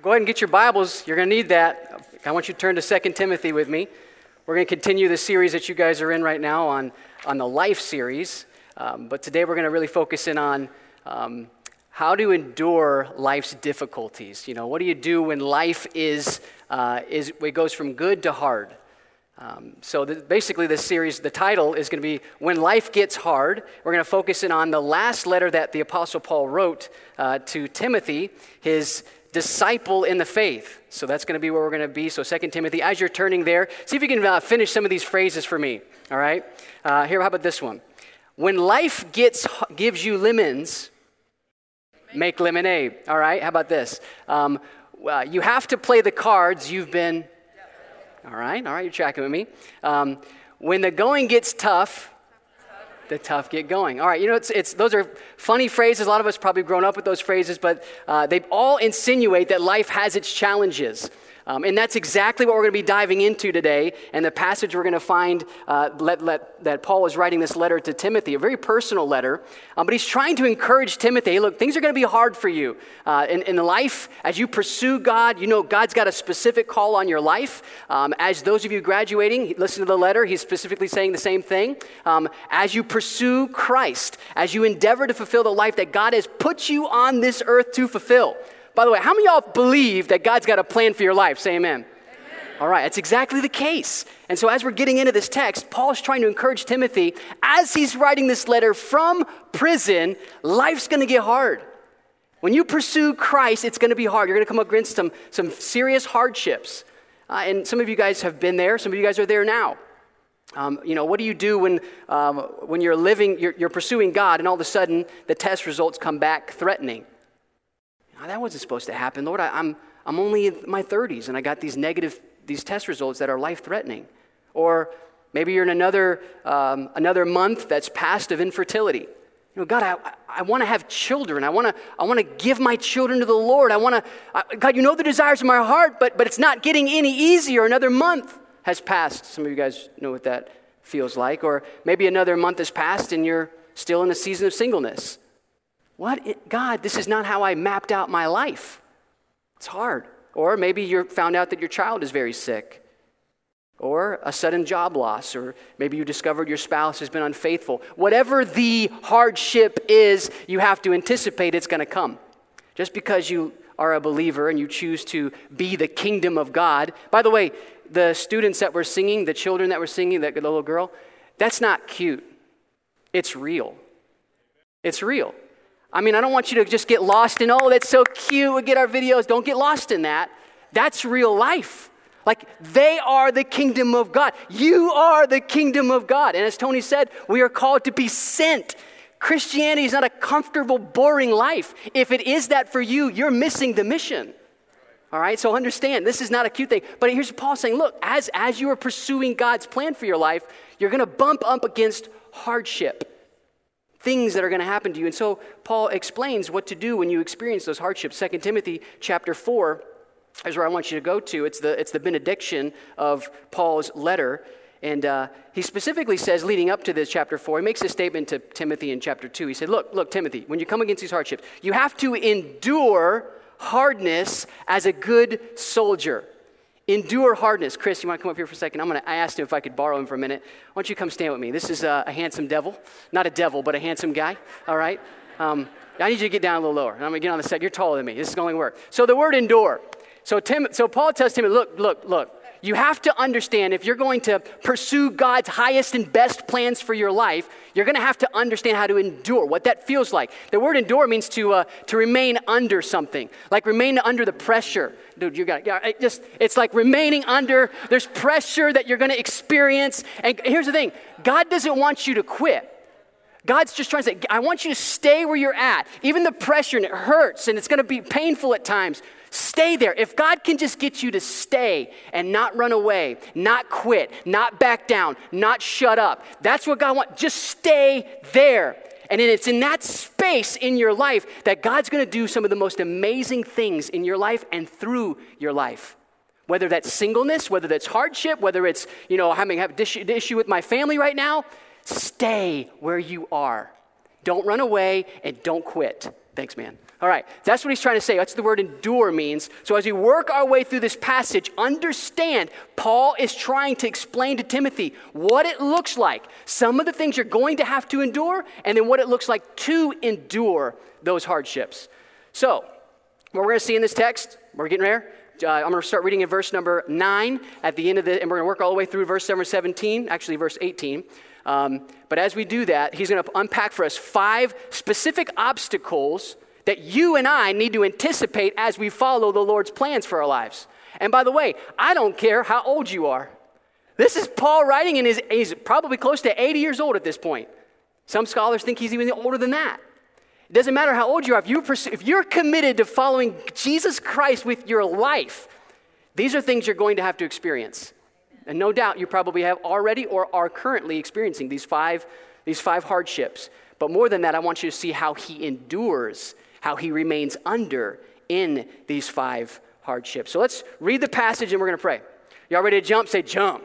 Well, go ahead and get your Bibles. You're going to need that. I want you to turn to 2 Timothy with me. We're going to continue the series that you guys are in right now on, on the life series. Um, but today we're going to really focus in on um, how to endure life's difficulties. You know, what do you do when life is, uh, is it goes from good to hard? Um, so the, basically, this series, the title is going to be "When Life Gets Hard." We're going to focus in on the last letter that the Apostle Paul wrote uh, to Timothy, his disciple in the faith. So that's going to be where we're going to be. So 2 Timothy, as you're turning there, see if you can uh, finish some of these phrases for me. All right? Uh, here, how about this one? When life gets, gives you lemons, make lemonade. All right? How about this? Um, uh, you have to play the cards you've been. All right? All right, you're tracking with me. Um, when the going gets tough, the tough get going. All right, you know, it's, it's, those are funny phrases. A lot of us probably grown up with those phrases, but uh, they all insinuate that life has its challenges. Um, and that's exactly what we're going to be diving into today. And the passage we're going to find uh, let, let, that Paul is writing this letter to Timothy, a very personal letter. Um, but he's trying to encourage Timothy hey, look, things are going to be hard for you. Uh, in, in life, as you pursue God, you know God's got a specific call on your life. Um, as those of you graduating, listen to the letter, he's specifically saying the same thing. Um, as you pursue Christ, as you endeavor to fulfill the life that God has put you on this earth to fulfill. By the way, how many of y'all believe that God's got a plan for your life? Say amen. All right, that's exactly the case. And so, as we're getting into this text, Paul is trying to encourage Timothy as he's writing this letter from prison, life's going to get hard. When you pursue Christ, it's going to be hard. You're going to come up against some, some serious hardships. Uh, and some of you guys have been there, some of you guys are there now. Um, you know, what do you do when, um, when you're living, you're, you're pursuing God, and all of a sudden the test results come back threatening? Oh, that wasn't supposed to happen. Lord, I, I'm, I'm only in my 30s and I got these negative, these test results that are life threatening. Or maybe you're in another, um, another month that's past of infertility. You know, God, I, I want to have children. I want to I wanna give my children to the Lord. I want to, God, you know the desires of my heart, but, but it's not getting any easier. Another month has passed. Some of you guys know what that feels like. Or maybe another month has passed and you're still in a season of singleness. What? God, this is not how I mapped out my life. It's hard. Or maybe you found out that your child is very sick. Or a sudden job loss. Or maybe you discovered your spouse has been unfaithful. Whatever the hardship is, you have to anticipate it's going to come. Just because you are a believer and you choose to be the kingdom of God. By the way, the students that were singing, the children that were singing, that little girl, that's not cute. It's real. It's real. I mean, I don't want you to just get lost in, oh, that's so cute, we get our videos. Don't get lost in that. That's real life. Like, they are the kingdom of God. You are the kingdom of God. And as Tony said, we are called to be sent. Christianity is not a comfortable, boring life. If it is that for you, you're missing the mission. All right, so understand this is not a cute thing. But here's Paul saying, look, as, as you are pursuing God's plan for your life, you're going to bump up against hardship things that are going to happen to you. And so Paul explains what to do when you experience those hardships. 2 Timothy chapter 4 is where I want you to go to. It's the, it's the benediction of Paul's letter. And uh, he specifically says, leading up to this chapter 4, he makes a statement to Timothy in chapter 2. He said, Look, look, Timothy, when you come against these hardships, you have to endure hardness as a good soldier. Endure hardness. Chris, you want to come up here for a second? I'm gonna, I asked him if I could borrow him for a minute. Why don't you come stand with me? This is a, a handsome devil. Not a devil, but a handsome guy, all right? Um, I need you to get down a little lower. I'm going to get on the set. You're taller than me. This is going to work. So the word endure. So, Tim, so Paul tells Timothy, look, look, look. You have to understand if you're going to pursue God's highest and best plans for your life, you're going to have to understand how to endure, what that feels like. The word endure means to, uh, to remain under something, like remain under the pressure. Dude, you got it. Just, it's like remaining under, there's pressure that you're going to experience. And here's the thing God doesn't want you to quit. God's just trying to say, I want you to stay where you're at. Even the pressure, and it hurts, and it's going to be painful at times. Stay there. If God can just get you to stay and not run away, not quit, not back down, not shut up, that's what God wants. Just stay there. And it's in that space in your life that God's going to do some of the most amazing things in your life and through your life. Whether that's singleness, whether that's hardship, whether it's, you know, having have issue with my family right now, stay where you are. Don't run away and don't quit. Thanks, man. All right, that's what he's trying to say. That's what the word endure means. So as we work our way through this passage, understand Paul is trying to explain to Timothy what it looks like, some of the things you're going to have to endure, and then what it looks like to endure those hardships. So, what we're going to see in this text, we're getting there. Uh, I'm going to start reading in verse number 9 at the end of the, and we're going to work all the way through verse number 17, actually, verse 18. Um, but as we do that, he's going to unpack for us five specific obstacles that you and I need to anticipate as we follow the Lord's plans for our lives. And by the way, I don't care how old you are. This is Paul writing, and he's probably close to 80 years old at this point. Some scholars think he's even older than that. It doesn't matter how old you are, if, you pursue, if you're committed to following Jesus Christ with your life, these are things you're going to have to experience. And no doubt you probably have already or are currently experiencing these five, these five hardships. But more than that, I want you to see how he endures, how he remains under in these five hardships. So let's read the passage and we're going to pray. Y'all ready to jump? Say jump.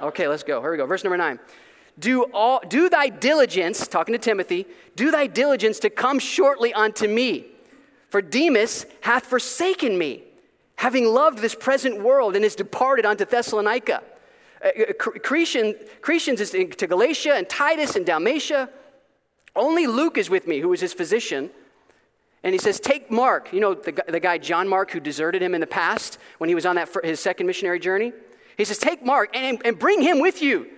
Okay, let's go. Here we go. Verse number nine. Do, all, do thy diligence, talking to Timothy, do thy diligence to come shortly unto me. For Demas hath forsaken me, having loved this present world, and is departed unto Thessalonica. Uh, uh Crescens is to Galatia, and Titus and Dalmatia. Only Luke is with me, who is his physician. And he says, Take Mark. You know, the, the guy John Mark who deserted him in the past when he was on that, his second missionary journey? He says, Take Mark and, and bring him with you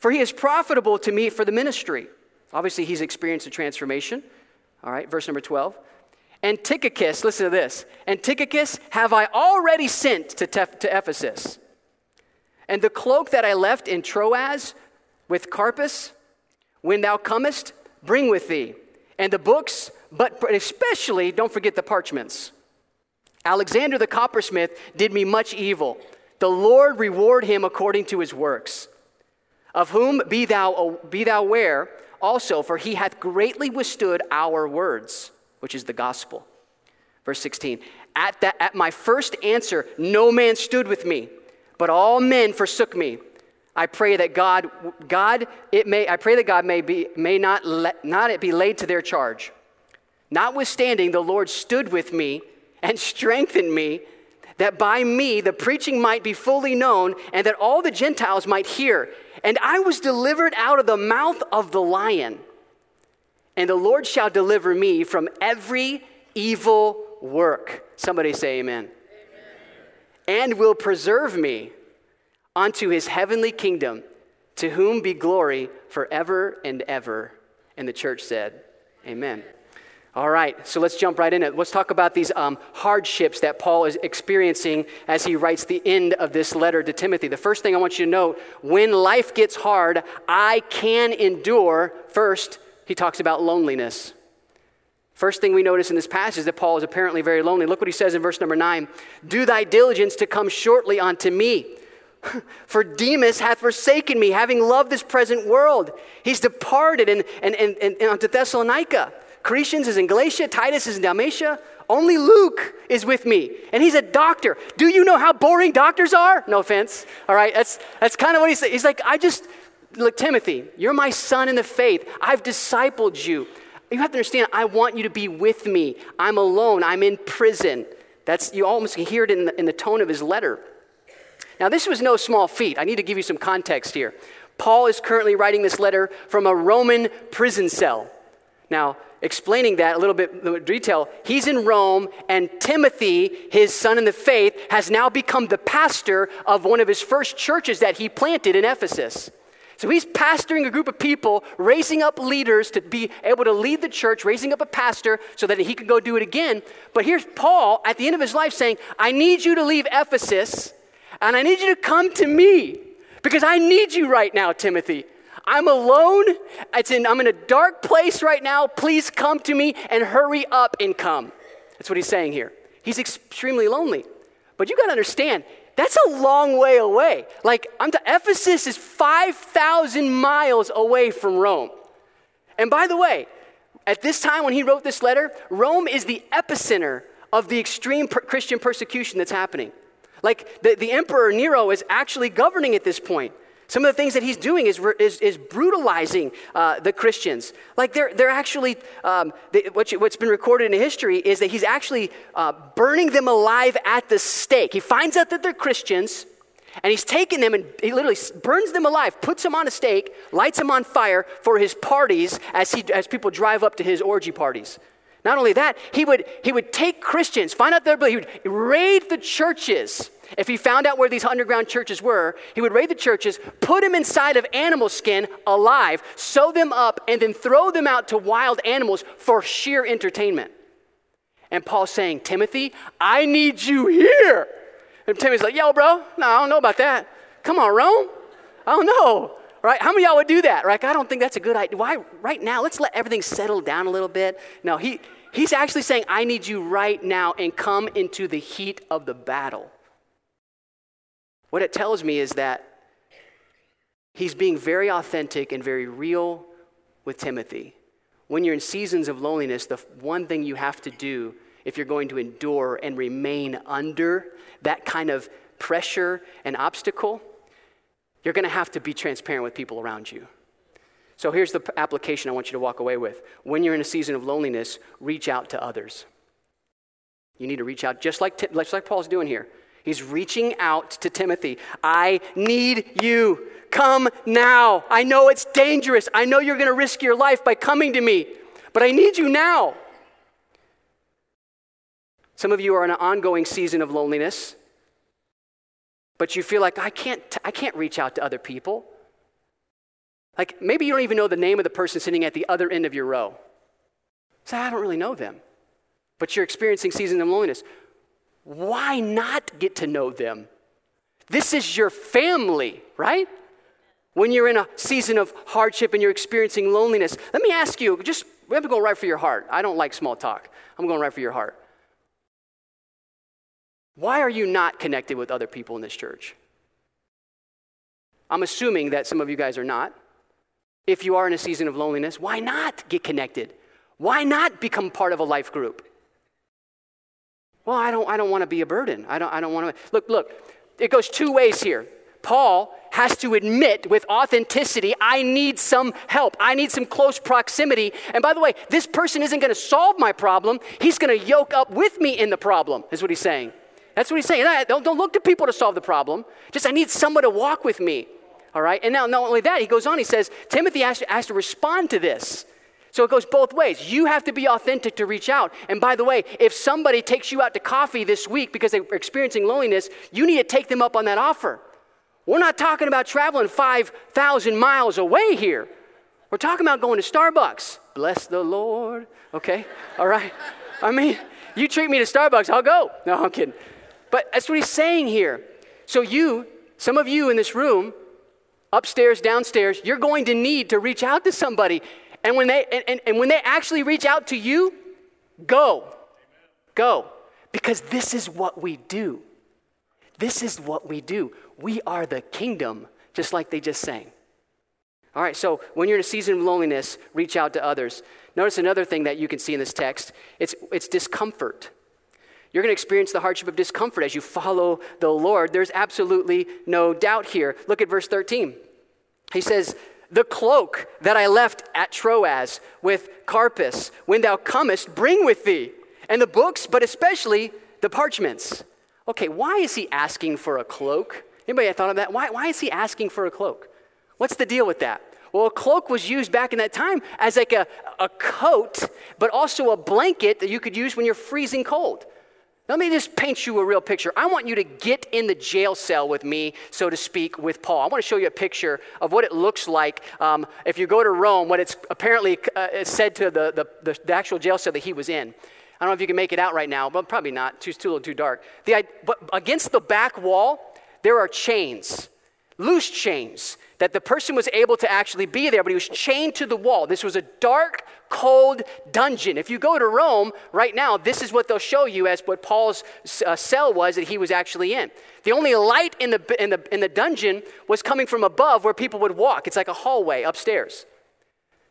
for he is profitable to me for the ministry. Obviously, he's experienced a transformation. All right, verse number 12. And Tychicus, listen to this. And Tychicus have I already sent to, Tef- to Ephesus. And the cloak that I left in Troas with Carpus, when thou comest, bring with thee. And the books, but especially don't forget the parchments. Alexander the coppersmith did me much evil. The Lord reward him according to his works of whom be thou, be thou aware also, for he hath greatly withstood our words, which is the gospel. Verse 16 At, that, at my first answer, no man stood with me, but all men forsook me. I pray that God, God, it may, I pray that God may, be, may not, let, not it be laid to their charge. Notwithstanding, the Lord stood with me and strengthened me, that by me the preaching might be fully known, and that all the Gentiles might hear. And I was delivered out of the mouth of the lion. And the Lord shall deliver me from every evil work. Somebody say amen. amen. And will preserve me unto his heavenly kingdom, to whom be glory forever and ever. And the church said, Amen. All right, so let's jump right in it. Let's talk about these um, hardships that Paul is experiencing as he writes the end of this letter to Timothy. The first thing I want you to note when life gets hard, I can endure. First, he talks about loneliness. First thing we notice in this passage is that Paul is apparently very lonely. Look what he says in verse number nine Do thy diligence to come shortly unto me. For Demas hath forsaken me, having loved this present world. He's departed and, and, and, and unto Thessalonica. Crescens is in Galatia, Titus is in Dalmatia. Only Luke is with me, and he's a doctor. Do you know how boring doctors are? No offense. All right, that's, that's kind of what he's saying. He's like, I just, look, Timothy, you're my son in the faith. I've discipled you. You have to understand, I want you to be with me. I'm alone, I'm in prison. That's, you almost can hear it in the, in the tone of his letter. Now, this was no small feat. I need to give you some context here. Paul is currently writing this letter from a Roman prison cell. Now, explaining that a little bit in detail, he's in Rome, and Timothy, his son in the faith, has now become the pastor of one of his first churches that he planted in Ephesus. So he's pastoring a group of people, raising up leaders to be able to lead the church, raising up a pastor so that he could go do it again. But here's Paul at the end of his life saying, I need you to leave Ephesus and I need you to come to me because I need you right now, Timothy. I'm alone. In, I'm in a dark place right now. Please come to me and hurry up and come. That's what he's saying here. He's extremely lonely. But you got to understand, that's a long way away. Like, I'm to, Ephesus is 5,000 miles away from Rome. And by the way, at this time when he wrote this letter, Rome is the epicenter of the extreme per- Christian persecution that's happening. Like, the, the emperor Nero is actually governing at this point. Some of the things that he's doing is, is, is brutalizing uh, the Christians. Like they're, they're actually, um, they, what what's been recorded in history is that he's actually uh, burning them alive at the stake. He finds out that they're Christians, and he's taken them and he literally burns them alive, puts them on a stake, lights them on fire for his parties as, he, as people drive up to his orgy parties. Not only that, he would, he would take Christians, find out their belief, he would raid the churches if he found out where these underground churches were, he would raid the churches, put them inside of animal skin alive, sew them up, and then throw them out to wild animals for sheer entertainment. And Paul's saying, Timothy, I need you here. And Timothy's like, yo, bro, no, I don't know about that. Come on, Rome. I don't know. Right? How many y'all would do that? Right? I don't think that's a good idea. Why right now? Let's let everything settle down a little bit. No, he, he's actually saying, I need you right now and come into the heat of the battle. What it tells me is that he's being very authentic and very real with Timothy. When you're in seasons of loneliness, the one thing you have to do if you're going to endure and remain under that kind of pressure and obstacle, you're going to have to be transparent with people around you. So here's the application I want you to walk away with. When you're in a season of loneliness, reach out to others. You need to reach out, just like, just like Paul's doing here. He's reaching out to Timothy. I need you. Come now. I know it's dangerous. I know you're going to risk your life by coming to me, but I need you now. Some of you are in an ongoing season of loneliness, but you feel like I can't, I can't reach out to other people. Like maybe you don't even know the name of the person sitting at the other end of your row. Say, I don't really know them. But you're experiencing seasons of loneliness why not get to know them? This is your family, right? When you're in a season of hardship and you're experiencing loneliness, let me ask you just, we have to go right for your heart. I don't like small talk. I'm going right for your heart. Why are you not connected with other people in this church? I'm assuming that some of you guys are not. If you are in a season of loneliness, why not get connected? Why not become part of a life group? Well, I don't, I don't want to be a burden. I don't, I don't want to. Look, look, it goes two ways here. Paul has to admit with authenticity, I need some help. I need some close proximity. And by the way, this person isn't going to solve my problem. He's going to yoke up with me in the problem, is what he's saying. That's what he's saying. Don't, don't look to people to solve the problem. Just, I need someone to walk with me. All right? And now, not only that, he goes on, he says, Timothy has to, has to respond to this. So it goes both ways. You have to be authentic to reach out. And by the way, if somebody takes you out to coffee this week because they're experiencing loneliness, you need to take them up on that offer. We're not talking about traveling 5,000 miles away here. We're talking about going to Starbucks. Bless the Lord. Okay? All right? I mean, you treat me to Starbucks, I'll go. No, I'm kidding. But that's what he's saying here. So, you, some of you in this room, upstairs, downstairs, you're going to need to reach out to somebody. And when they, and, and when they actually reach out to you, go. Go. Because this is what we do. This is what we do. We are the kingdom, just like they just sang. All right, so when you're in a season of loneliness, reach out to others. Notice another thing that you can see in this text it's, it's discomfort. You're going to experience the hardship of discomfort as you follow the Lord. There's absolutely no doubt here. Look at verse 13. He says, the cloak that I left at Troas with Carpus, when thou comest, bring with thee, and the books, but especially the parchments. Okay, why is he asking for a cloak? Anybody thought of that? Why, why is he asking for a cloak? What's the deal with that? Well, a cloak was used back in that time as like a, a coat, but also a blanket that you could use when you're freezing cold. Let me just paint you a real picture. I want you to get in the jail cell with me, so to speak, with Paul. I want to show you a picture of what it looks like um, if you go to Rome, what it's apparently uh, said to the, the, the, actual jail cell that he was in. I don't know if you can make it out right now, but probably not. Too, too, little, too dark. The, but against the back wall, there are chains, loose chains that the person was able to actually be there, but he was chained to the wall. This was a dark, cold dungeon. If you go to Rome right now, this is what they'll show you as what Paul's uh, cell was that he was actually in. The only light in the, in, the, in the dungeon was coming from above where people would walk. It's like a hallway upstairs.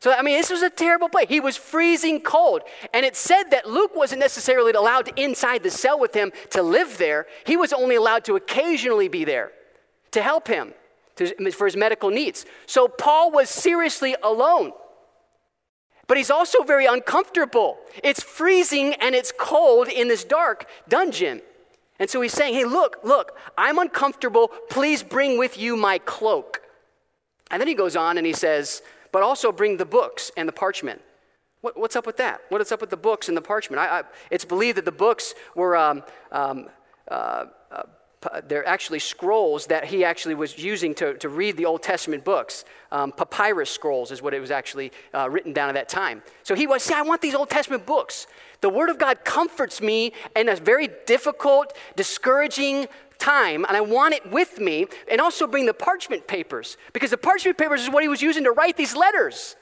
So, I mean, this was a terrible place. He was freezing cold. And it said that Luke wasn't necessarily allowed inside the cell with him to live there. He was only allowed to occasionally be there to help him for his medical needs. So Paul was seriously alone. But he's also very uncomfortable. It's freezing and it's cold in this dark dungeon. And so he's saying, Hey, look, look, I'm uncomfortable. Please bring with you my cloak. And then he goes on and he says, But also bring the books and the parchment. What, what's up with that? What is up with the books and the parchment? I, I, it's believed that the books were um, um, uh, uh, they're actually scrolls that he actually was using to, to read the Old Testament books. Um, papyrus scrolls is what it was actually uh, written down at that time. So he was, see, I want these Old Testament books. The Word of God comforts me in a very difficult, discouraging time, and I want it with me, and also bring the parchment papers, because the parchment papers is what he was using to write these letters.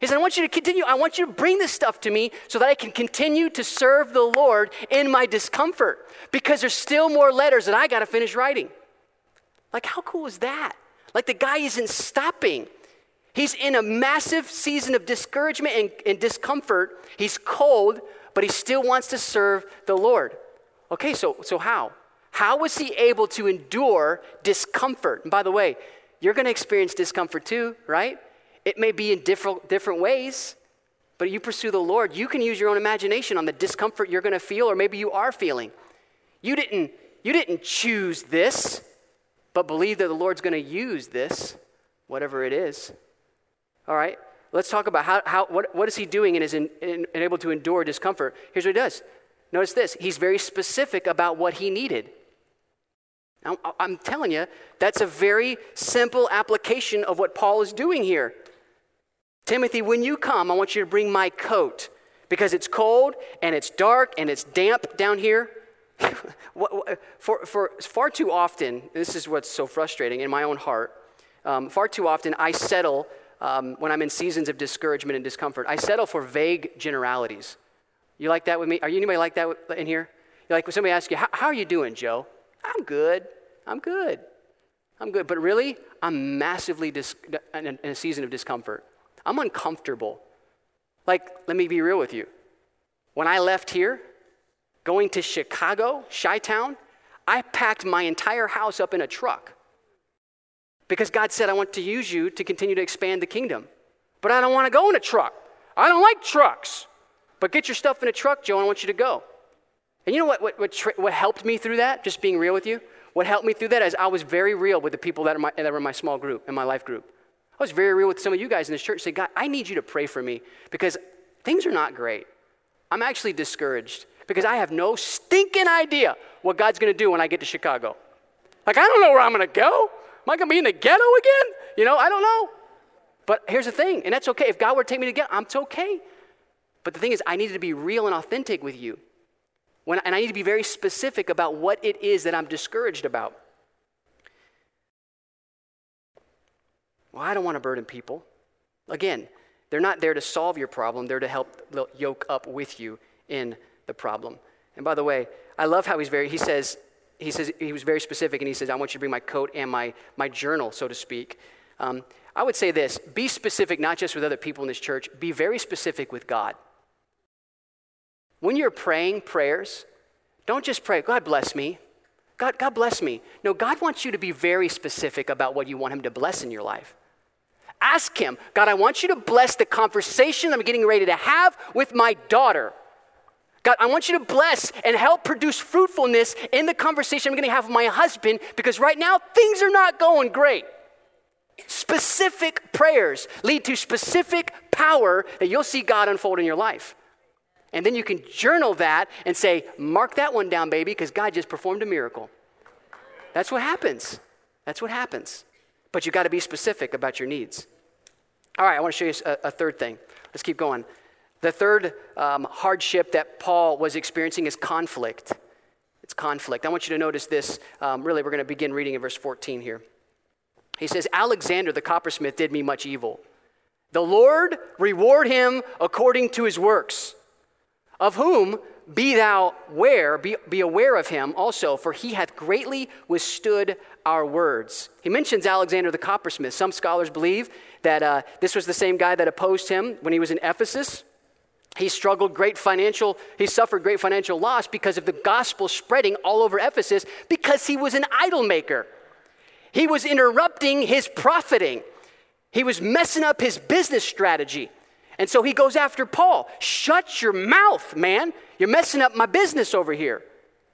He said, I want you to continue. I want you to bring this stuff to me so that I can continue to serve the Lord in my discomfort because there's still more letters that I got to finish writing. Like, how cool is that? Like, the guy isn't stopping. He's in a massive season of discouragement and, and discomfort. He's cold, but he still wants to serve the Lord. Okay, so, so how? How was he able to endure discomfort? And by the way, you're going to experience discomfort too, right? It may be in different, different ways, but you pursue the Lord. You can use your own imagination on the discomfort you're going to feel, or maybe you are feeling. You didn't, you didn't choose this, but believe that the Lord's going to use this, whatever it is. All right? Let's talk about how, how what, what is he doing and is in, in, able to endure discomfort. Here's what he does. Notice this. He's very specific about what he needed. Now, I'm telling you, that's a very simple application of what Paul is doing here. Timothy, when you come, I want you to bring my coat because it's cold and it's dark and it's damp down here. for, for far too often, this is what's so frustrating in my own heart, um, far too often I settle um, when I'm in seasons of discouragement and discomfort. I settle for vague generalities. You like that with me? Are you anybody like that in here? You're like when somebody asks you, how are you doing, Joe? I'm good. I'm good. I'm good. But really, I'm massively dis- in a season of discomfort. I'm uncomfortable. Like, let me be real with you. When I left here, going to Chicago, Chi Town, I packed my entire house up in a truck because God said, I want to use you to continue to expand the kingdom. But I don't want to go in a truck. I don't like trucks. But get your stuff in a truck, Joe, I want you to go. And you know what, what, what, what helped me through that? Just being real with you? What helped me through that is I was very real with the people that, my, that were in my small group, in my life group. I was very real with some of you guys in this church. Say, God, I need you to pray for me because things are not great. I'm actually discouraged because I have no stinking idea what God's going to do when I get to Chicago. Like, I don't know where I'm going to go. Am I going to be in the ghetto again? You know, I don't know. But here's the thing, and that's okay. If God were to take me to ghetto, I'm okay. But the thing is, I needed to be real and authentic with you. When, and I need to be very specific about what it is that I'm discouraged about. Well, I don't want to burden people. Again, they're not there to solve your problem, they're to help yoke up with you in the problem. And by the way, I love how he's very, he says, he says, he was very specific and he says, I want you to bring my coat and my, my journal, so to speak. Um, I would say this be specific, not just with other people in this church, be very specific with God. When you're praying prayers, don't just pray, God bless me. God, God bless me. No, God wants you to be very specific about what you want Him to bless in your life. Ask Him, God, I want you to bless the conversation I'm getting ready to have with my daughter. God, I want you to bless and help produce fruitfulness in the conversation I'm going to have with my husband because right now things are not going great. Specific prayers lead to specific power that you'll see God unfold in your life. And then you can journal that and say, mark that one down, baby, because God just performed a miracle. That's what happens. That's what happens. But you've got to be specific about your needs. All right, I want to show you a, a third thing. Let's keep going. The third um, hardship that Paul was experiencing is conflict. It's conflict. I want you to notice this. Um, really, we're going to begin reading in verse 14 here. He says, Alexander the coppersmith did me much evil. The Lord reward him according to his works, of whom be thou aware, be, be aware of him also, for he hath greatly withstood our words. He mentions Alexander the coppersmith. Some scholars believe that uh, this was the same guy that opposed him when he was in Ephesus. He struggled great financial, he suffered great financial loss because of the gospel spreading all over Ephesus because he was an idol maker. He was interrupting his profiting. He was messing up his business strategy. And so he goes after Paul. Shut your mouth, man. You're messing up my business over here.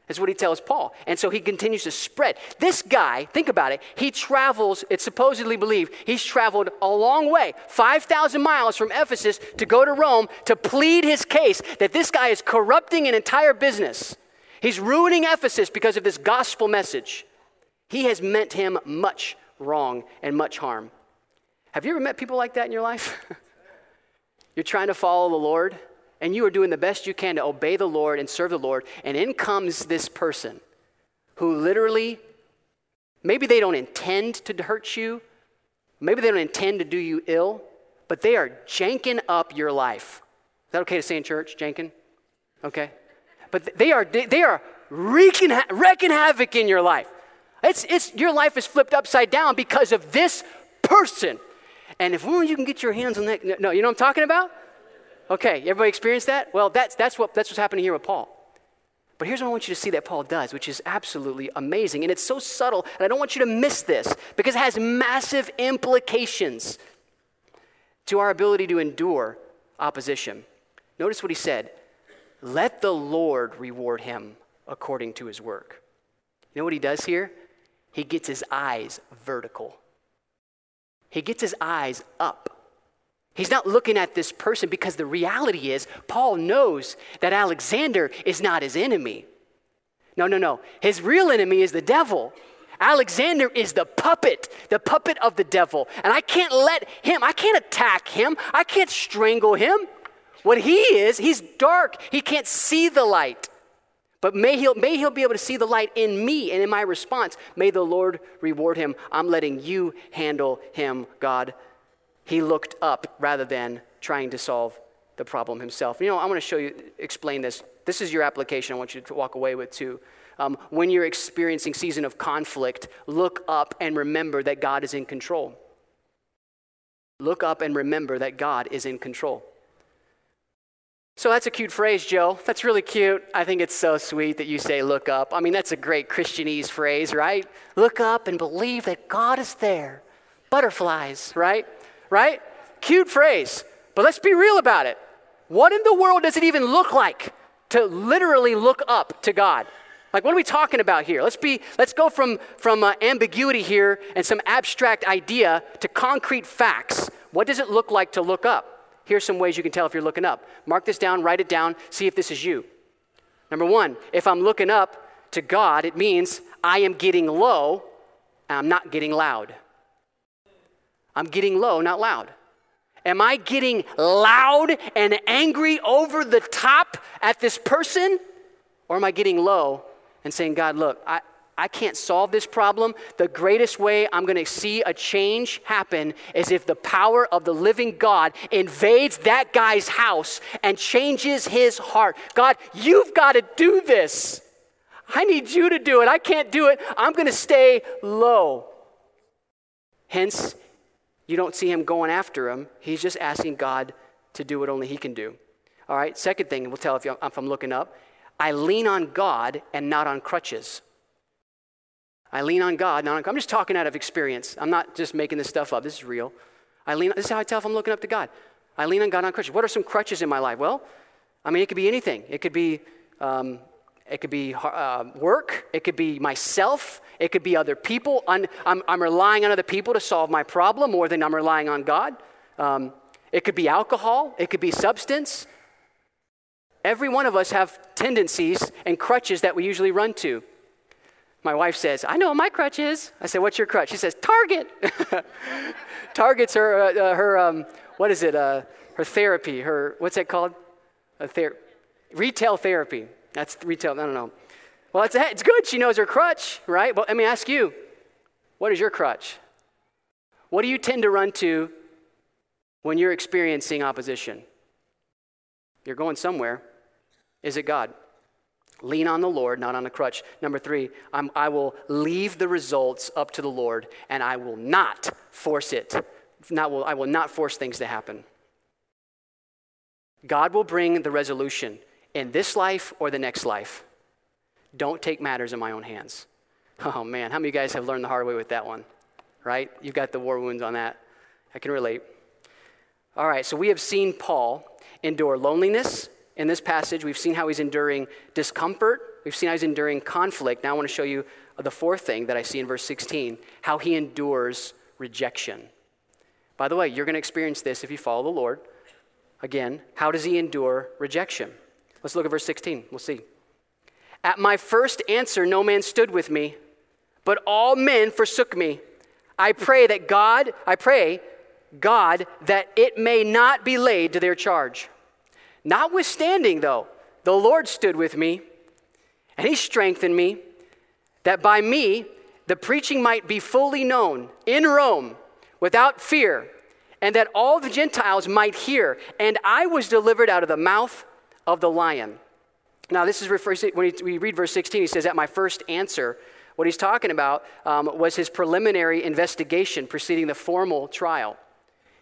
Is what he tells Paul. And so he continues to spread. This guy, think about it, he travels, it's supposedly believed, he's traveled a long way, 5,000 miles from Ephesus to go to Rome to plead his case that this guy is corrupting an entire business. He's ruining Ephesus because of this gospel message. He has meant him much wrong and much harm. Have you ever met people like that in your life? You're trying to follow the Lord and you are doing the best you can to obey the Lord and serve the Lord, and in comes this person who literally, maybe they don't intend to hurt you, maybe they don't intend to do you ill, but they are janking up your life. Is that okay to say in church, janking? Okay. But they are, they are wreaking, havoc in your life. It's, it's, your life is flipped upside down because of this person. And if only you can get your hands on that, no, you know what I'm talking about? Okay, everybody experienced that? Well, that's, that's, what, that's what's happening here with Paul. But here's what I want you to see that Paul does, which is absolutely amazing. And it's so subtle, and I don't want you to miss this because it has massive implications to our ability to endure opposition. Notice what he said Let the Lord reward him according to his work. You know what he does here? He gets his eyes vertical, he gets his eyes up. He's not looking at this person because the reality is, Paul knows that Alexander is not his enemy. No, no, no. His real enemy is the devil. Alexander is the puppet, the puppet of the devil. And I can't let him, I can't attack him, I can't strangle him. What he is, he's dark, he can't see the light. But may he, may he'll be able to see the light in me and in my response. May the Lord reward him. I'm letting you handle him, God. He looked up rather than trying to solve the problem himself. You know, I want to show you, explain this. This is your application I want you to walk away with too. Um, when you're experiencing season of conflict, look up and remember that God is in control. Look up and remember that God is in control. So that's a cute phrase, Joe. That's really cute. I think it's so sweet that you say look up. I mean, that's a great Christianese phrase, right? Look up and believe that God is there. Butterflies, right? right? Cute phrase, but let's be real about it. What in the world does it even look like to literally look up to God? Like, what are we talking about here? Let's be, let's go from, from uh, ambiguity here and some abstract idea to concrete facts. What does it look like to look up? Here's some ways you can tell if you're looking up. Mark this down, write it down, see if this is you. Number one, if I'm looking up to God, it means I am getting low and I'm not getting loud. I'm getting low, not loud. Am I getting loud and angry over the top at this person? Or am I getting low and saying, God, look, I, I can't solve this problem. The greatest way I'm going to see a change happen is if the power of the living God invades that guy's house and changes his heart. God, you've got to do this. I need you to do it. I can't do it. I'm going to stay low. Hence, you don't see him going after him. He's just asking God to do what only he can do. All right, second thing, we'll tell if, if I'm looking up I lean on God and not on crutches. I lean on God, not on, I'm just talking out of experience. I'm not just making this stuff up. This is real. I lean, this is how I tell if I'm looking up to God. I lean on God on crutches. What are some crutches in my life? Well, I mean, it could be anything. It could be um, it could be uh, work. It could be myself. It could be other people. I'm, I'm, I'm, relying on other people to solve my problem more than I'm relying on God. Um, it could be alcohol. It could be substance. Every one of us have tendencies and crutches that we usually run to. My wife says, I know what my crutch is. I say, What's your crutch? She says, Target. Target's her, uh, uh, her um, what is it? Uh, her therapy, her, what's that called? A ther- retail therapy. That's retail. I don't know. Well, it's, it's good she knows her crutch, right? But let me ask you what is your crutch? What do you tend to run to when you're experiencing opposition? You're going somewhere. Is it God? Lean on the Lord, not on a crutch. Number three, I'm, i will leave the results up to the Lord, and I will not force it. Not will, I will not force things to happen. God will bring the resolution in this life or the next life. Don't take matters in my own hands. Oh man, how many of you guys have learned the hard way with that one? Right? You've got the war wounds on that. I can relate. All right, so we have seen Paul endure loneliness in this passage. We've seen how he's enduring discomfort. We've seen how he's enduring conflict. Now I want to show you the fourth thing that I see in verse 16 how he endures rejection. By the way, you're going to experience this if you follow the Lord. Again, how does he endure rejection? Let's look at verse 16. We'll see. At my first answer, no man stood with me, but all men forsook me. I pray that God, I pray, God, that it may not be laid to their charge. Notwithstanding, though, the Lord stood with me, and he strengthened me, that by me the preaching might be fully known in Rome without fear, and that all the Gentiles might hear. And I was delivered out of the mouth of the lion. Now, this is referring when we read verse 16, he says, At my first answer, what he's talking about um, was his preliminary investigation preceding the formal trial.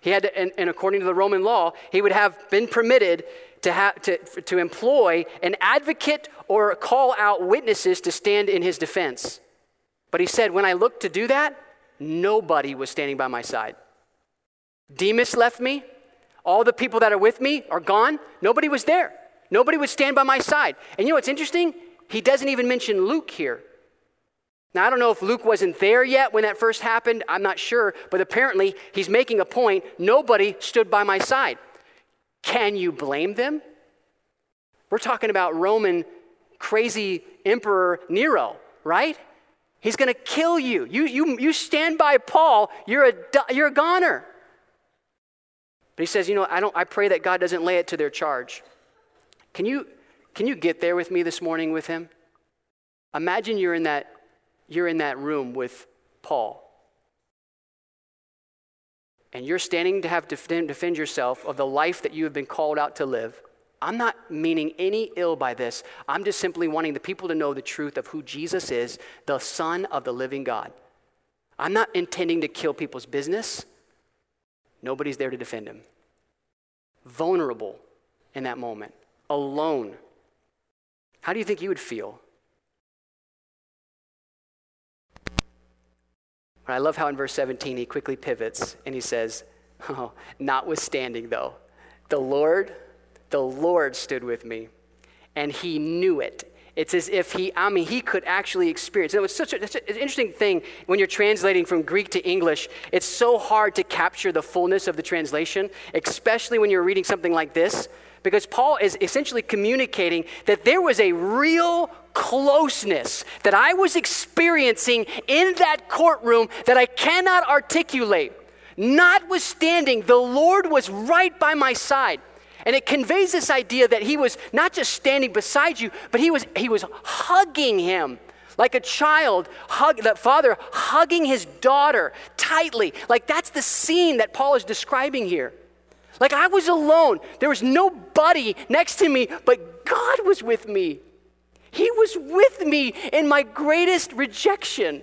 He had, to, and, and, according to the Roman law, he would have been permitted to, have, to, to employ an advocate or call out witnesses to stand in his defense. But he said, when I looked to do that, nobody was standing by my side. Demas left me. All the people that are with me are gone. Nobody was there. Nobody would stand by my side. And you know what's interesting? He doesn't even mention Luke here. Now, I don't know if Luke wasn't there yet when that first happened. I'm not sure. But apparently, he's making a point. Nobody stood by my side. Can you blame them? We're talking about Roman crazy Emperor Nero, right? He's going to kill you. You, you. you stand by Paul, you're a, you're a goner. But he says, you know, I, don't, I pray that God doesn't lay it to their charge. Can you, can you get there with me this morning with him? Imagine you're in that, you're in that room with Paul. And you're standing to have to defend, defend yourself of the life that you have been called out to live. I'm not meaning any ill by this. I'm just simply wanting the people to know the truth of who Jesus is, the Son of the living God. I'm not intending to kill people's business. Nobody's there to defend him. Vulnerable in that moment alone, how do you think you would feel? I love how in verse 17 he quickly pivots and he says, Oh, notwithstanding though, the Lord, the Lord stood with me and he knew it. It's as if he, I mean, he could actually experience. And It was such a, it's an interesting thing when you're translating from Greek to English. It's so hard to capture the fullness of the translation, especially when you're reading something like this, because Paul is essentially communicating that there was a real closeness that I was experiencing in that courtroom that I cannot articulate. Notwithstanding, the Lord was right by my side. And it conveys this idea that he was not just standing beside you, but he was, he was hugging him like a child, hug, the father hugging his daughter tightly. Like that's the scene that Paul is describing here. Like I was alone. There was nobody next to me, but God was with me. He was with me in my greatest rejection.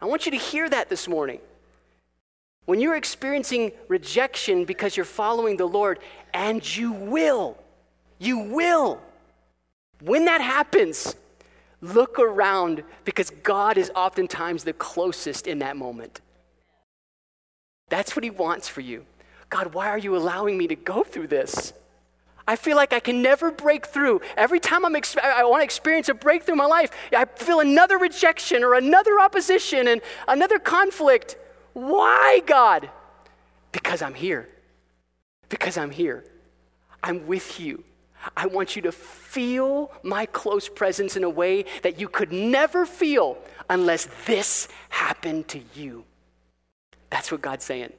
I want you to hear that this morning. When you're experiencing rejection because you're following the Lord, and you will, you will. When that happens, look around because God is oftentimes the closest in that moment. That's what He wants for you. God, why are you allowing me to go through this? I feel like I can never break through. Every time I'm I want to experience a breakthrough in my life, I feel another rejection or another opposition and another conflict. Why, God? Because I'm here. Because I'm here. I'm with you. I want you to feel my close presence in a way that you could never feel unless this happened to you. That's what God's saying.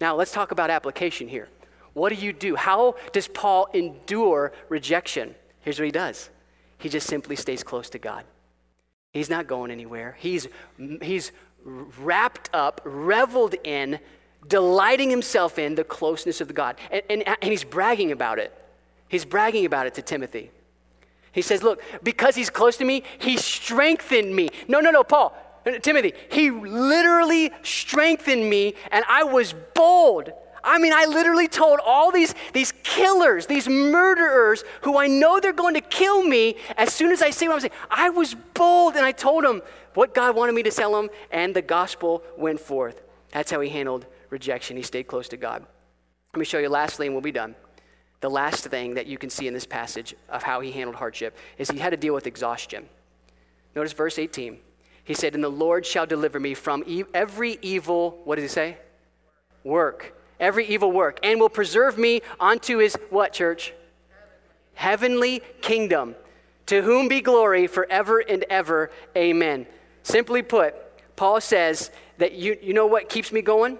Now, let's talk about application here. What do you do? How does Paul endure rejection? Here's what he does he just simply stays close to God. He's not going anywhere. He's, he's wrapped up, reveled in, delighting himself in the closeness of the God. And, and, and he's bragging about it. He's bragging about it to Timothy. He says, Look, because he's close to me, he strengthened me. No, no, no, Paul, Timothy, he literally strengthened me, and I was bold. I mean, I literally told all these, these killers, these murderers who I know they're going to kill me as soon as I say what I'm saying. I was bold and I told them what God wanted me to tell them, and the gospel went forth. That's how he handled rejection. He stayed close to God. Let me show you lastly, and we'll be done. The last thing that you can see in this passage of how he handled hardship is he had to deal with exhaustion. Notice verse 18. He said, And the Lord shall deliver me from e- every evil, what does he say? Work. Every evil work, and will preserve me unto his what, church? Heavenly kingdom. To whom be glory forever and ever. Amen. Simply put, Paul says that you, you know what keeps me going?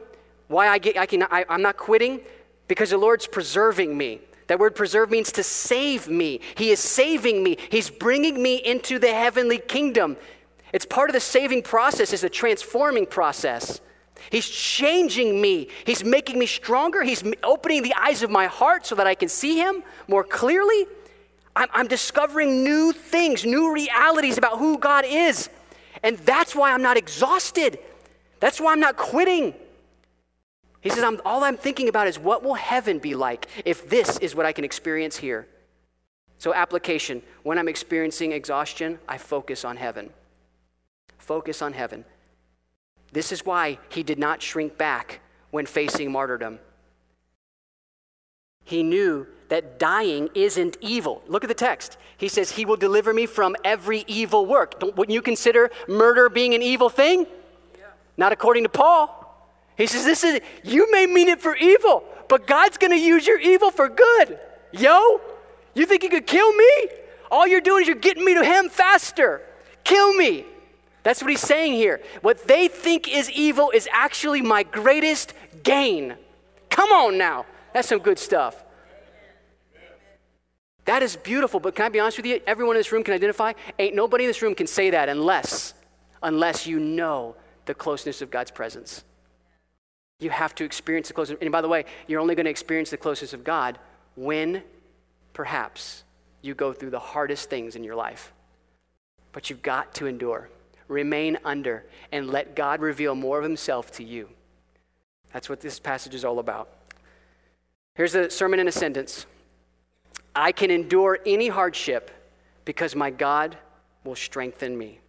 Why I, get, I can, I, I'm not quitting? Because the Lord's preserving me. That word preserve means to save me. He is saving me. He's bringing me into the heavenly kingdom. It's part of the saving process, is the transforming process. He's changing me. He's making me stronger. He's opening the eyes of my heart so that I can see Him more clearly. I'm, I'm, discovering new things, new realities about who God is. And that's why I'm not exhausted. That's why I'm not quitting. He says, I'm, All I'm thinking about is what will heaven be like if this is what I can experience here? So, application when I'm experiencing exhaustion, I focus on heaven. Focus on heaven. This is why he did not shrink back when facing martyrdom. He knew that dying isn't evil. Look at the text. He says, He will deliver me from every evil work. Don't, wouldn't you consider murder being an evil thing? Yeah. Not according to Paul. He says, This is, you may mean it for evil, but God's going to use your evil for good. Yo, you think you could kill me? All you're doing is you're getting me to Him faster. Kill me. That's what he's saying here. What they think is evil is actually my greatest gain. Come on now. That's some good stuff. That is beautiful, but can I be honest with you? Everyone in this room can identify. Ain't nobody in this room can say that unless, unless you know the closeness of God's presence. You have to experience the closeness. And by the way, you're only going to experience the closeness of God when, perhaps, you go through the hardest things in your life. But you've got to endure remain under, and let God reveal more of himself to you. That's what this passage is all about. Here's the sermon in a sentence I can endure any hardship because my God will strengthen me.